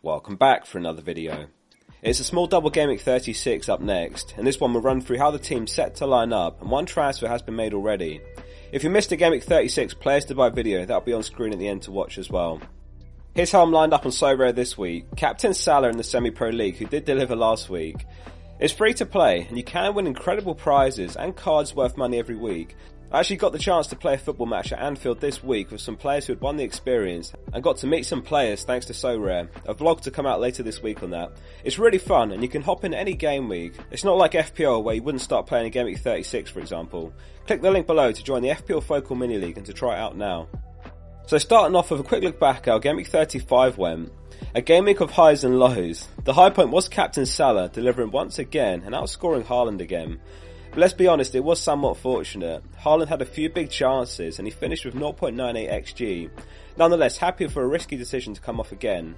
Welcome back for another video. It's a small double game week 36 up next, and this one will run through how the team's set to line up, and one transfer has been made already. If you missed a game week 36 players to buy video, that'll be on screen at the end to watch as well. Here's how I'm lined up on Sorare this week. Captain Salah in the Semi-Pro League, who did deliver last week. It's free to play, and you can win incredible prizes and cards worth money every week, I actually got the chance to play a football match at Anfield this week with some players who had won the experience and got to meet some players thanks to So Sorare. A vlog to come out later this week on that. It's really fun and you can hop in any game week. It's not like FPL where you wouldn't start playing a game week 36 for example. Click the link below to join the FPL Focal Mini League and to try it out now. So starting off with a quick look back how Game Week 35 went. A game week of highs and lows. The high point was Captain Salah delivering once again and outscoring Haaland again. But let's be honest, it was somewhat fortunate. Haaland had a few big chances and he finished with 0.98 xg. Nonetheless, happy for a risky decision to come off again.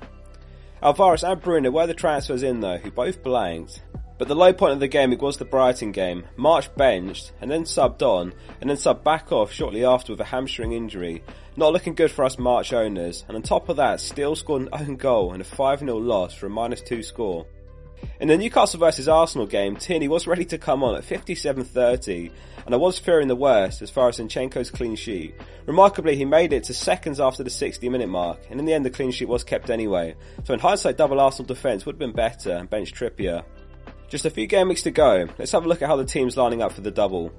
Alvarez and Bruno were the transfers in though, who both blanked. But the low point of the game it was the Brighton game. March benched, and then subbed on, and then subbed back off shortly after with a hamstring injury. Not looking good for us March owners, and on top of that, still scored an own goal and a 5-0 loss for a minus 2 score. In the Newcastle vs Arsenal game, Tierney was ready to come on at 57.30, and I was fearing the worst as far as Zinchenko's clean sheet. Remarkably, he made it to seconds after the 60 minute mark, and in the end the clean sheet was kept anyway. So in hindsight, double Arsenal defence would have been better and bench Trippier. Just a few game weeks to go, let's have a look at how the team's lining up for the double.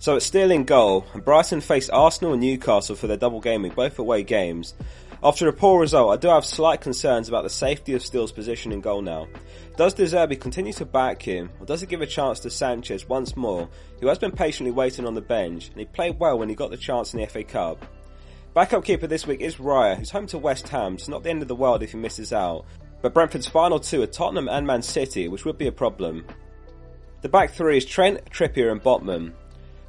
So it's Steele in goal, and Brighton face Arsenal and Newcastle for their double game week, both away games. After a poor result, I do have slight concerns about the safety of Steele's position in goal now. Does De Zerbi continue to back him, or does it give a chance to Sanchez once more, who has been patiently waiting on the bench, and he played well when he got the chance in the FA Cup? Backup keeper this week is Raya, who's home to West Ham, so not the end of the world if he misses out. But Brentford's final two are Tottenham and Man City, which would be a problem. The back three is Trent, Trippier and Botman.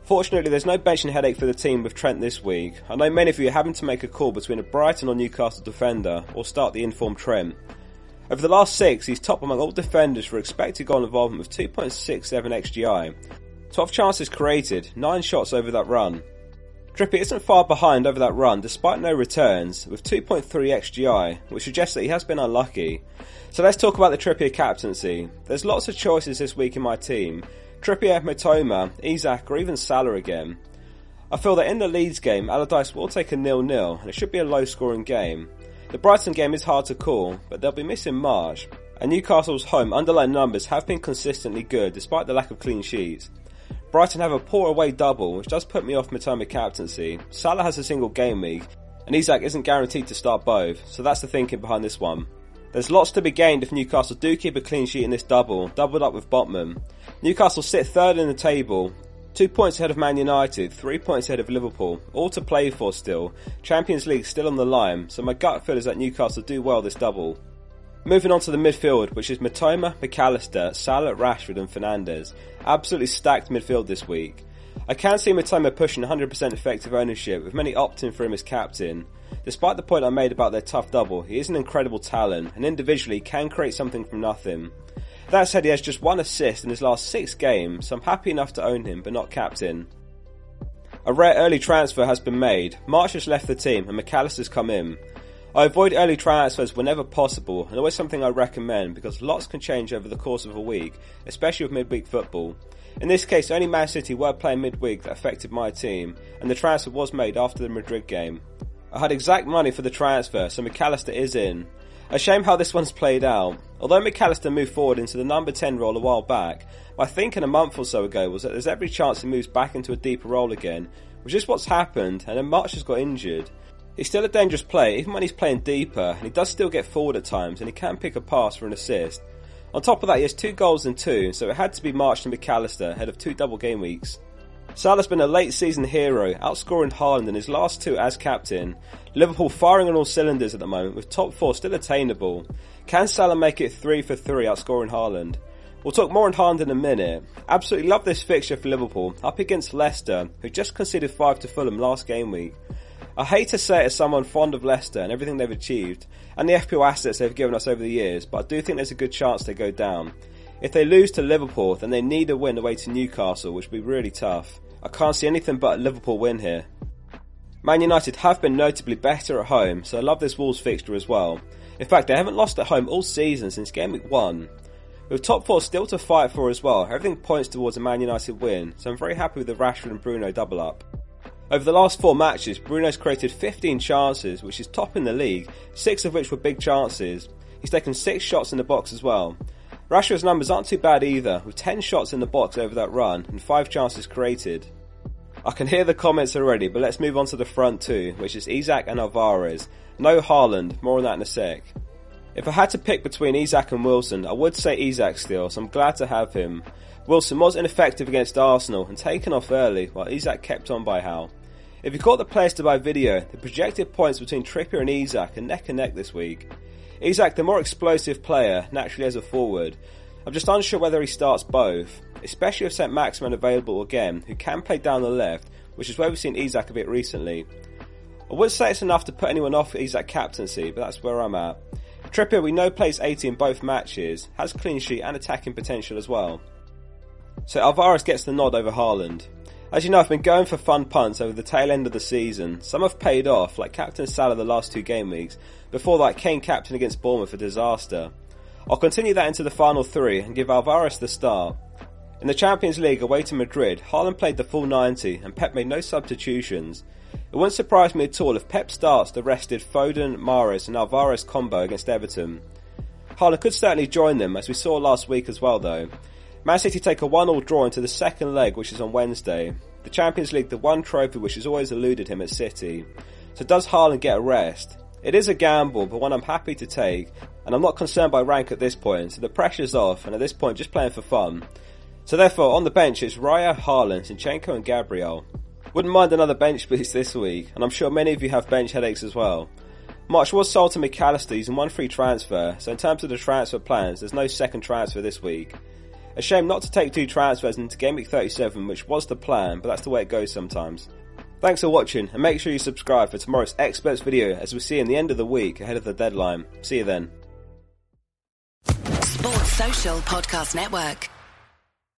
Fortunately, there's no benching headache for the team with Trent this week. I know many of you are having to make a call between a Brighton or Newcastle defender or start the informed Trent. Over the last six, he's top among all defenders for expected goal involvement with 2.67 XGI. 12 chances created, 9 shots over that run. Trippier isn't far behind over that run despite no returns, with 2.3 XGI, which suggests that he has been unlucky. So let's talk about the Trippier captaincy. There's lots of choices this week in my team, Trippier, Mitoma, Isak or even Salah again. I feel that in the Leeds game, Allardyce will take a nil-nil and it should be a low scoring game. The Brighton game is hard to call, but they'll be missing March, and Newcastle's home underlying numbers have been consistently good despite the lack of clean sheets. Brighton have a poor away double, which does put me off Mitoma captaincy. Salah has a single game week, and Isak isn't guaranteed to start both, so that's the thinking behind this one. There's lots to be gained if Newcastle do keep a clean sheet in this double, doubled up with Botman. Newcastle sit third in the table, two points ahead of Man United, three points ahead of Liverpool, all to play for still. Champions League still on the line, so my gut feel is that Newcastle do well this double. Moving on to the midfield, which is Mitoma, Mac Allister, Salah, Rashford and Fernandes. Absolutely stacked midfield this week. I can see Mitoma pushing 100% effective ownership, with many opting for him as captain. Despite the point I made about their tough double, he is an incredible talent and individually can create something from nothing. That said, he has just one assist in his last six games, so I'm happy enough to own him, but not captain. A rare early transfer has been made. March has left the team and Mac Allister's come in. I avoid early transfers whenever possible and always something I recommend because lots can change over the course of a week, especially with midweek football. In this case, only Man City were playing midweek that affected my team, and the transfer was made after the Madrid game. I had exact money for the transfer, so Mac Allister is in. A shame how this one's played out. Although Mac Allister moved forward into the number 10 role a while back, my thinking a month or so ago was that there's every chance he moves back into a deeper role again, which is what's happened, and then March has got injured. He's still a dangerous player, even when he's playing deeper, and he does still get forward at times, and he can pick a pass for an assist. On top of that, he has two goals and two, so it had to be March and Mac Allister ahead of two double game weeks. Salah's been a late season hero, outscoring Haaland in his last two as captain. Liverpool firing on all cylinders at the moment, with top four still attainable. Can Salah make it three for three, outscoring Haaland? We'll talk more on Haaland in a minute. Absolutely love this fixture for Liverpool, up against Leicester, who just conceded five to Fulham last game week. I hate to say it as someone fond of Leicester and everything they've achieved, and the FPL assets they've given us over the years, but I do think there's a good chance they go down. If they lose to Liverpool, then they need a win away to Newcastle, which would be really tough. I can't see anything but a Liverpool win here. Man United have been notably better at home, so I love this Wolves fixture as well. In fact, they haven't lost at home all season since game week 1. With top 4 still to fight for as well, everything points towards a Man United win, so I'm very happy with the Rashford and Bruno double up. Over the last four matches, Bruno's created 15 chances, which is top in the league, six of which were big chances. He's taken six shots in the box as well. Rashford's numbers aren't too bad either, with 10 shots in the box over that run and 5 chances created. I can hear the comments already, but let's move on to the front two, which is Isak and Alvarez. No Haaland, more on that in a sec. If I had to pick between Isak and Wilson, I would say Isak still, so I'm glad to have him. Wilson was ineffective against Arsenal and taken off early, while Isak kept on by Howe. If you caught the players to buy video, the projected points between Trippier and Isak are neck and neck this week. Isak, the more explosive player, naturally as a forward. I'm just unsure whether he starts both, especially if St Maximin available again, who can play down the left, which is where we've seen Isak a bit recently. I would say it's enough to put anyone off Isak captaincy, but that's where I'm at. Trippier we know plays 80 in both matches, has clean sheet and attacking potential as well. So Alvarez gets the nod over Haaland. As you know, I've been going for fun punts over the tail end of the season. Some have paid off, like Captain Salah the last two game weeks. Before that, Kane captain against Bournemouth a disaster. I'll continue that into the final three and give Alvarez the start. In the Champions League away to Madrid, Haaland played the full 90 and Pep made no substitutions. It wouldn't surprise me at all if Pep starts the rested Foden, Mahrez and Alvarez combo against Everton. Haaland could certainly join them as we saw last week as well though. Man City take a 1-all draw into the second leg which is on Wednesday. The Champions League, the one trophy which has always eluded him at City. So does Haaland get a rest? It is a gamble, but one I'm happy to take, and I'm not concerned by rank at this point, so the pressure's off, and at this point just playing for fun. So therefore, on the bench it's Raya, Haaland, Zinchenko and Gabriel. Wouldn't mind another bench boost this week, and I'm sure many of you have bench headaches as well. March was sold to Mac Allister using one free transfer, so in terms of the transfer plans, there's no second transfer this week. A shame not to take two transfers into Game Week 37, which was the plan, but that's the way it goes sometimes. Thanks for watching, and make sure you subscribe for tomorrow's experts video as we see in the end of the week ahead of the deadline. See you then. Sports Social Podcast Network.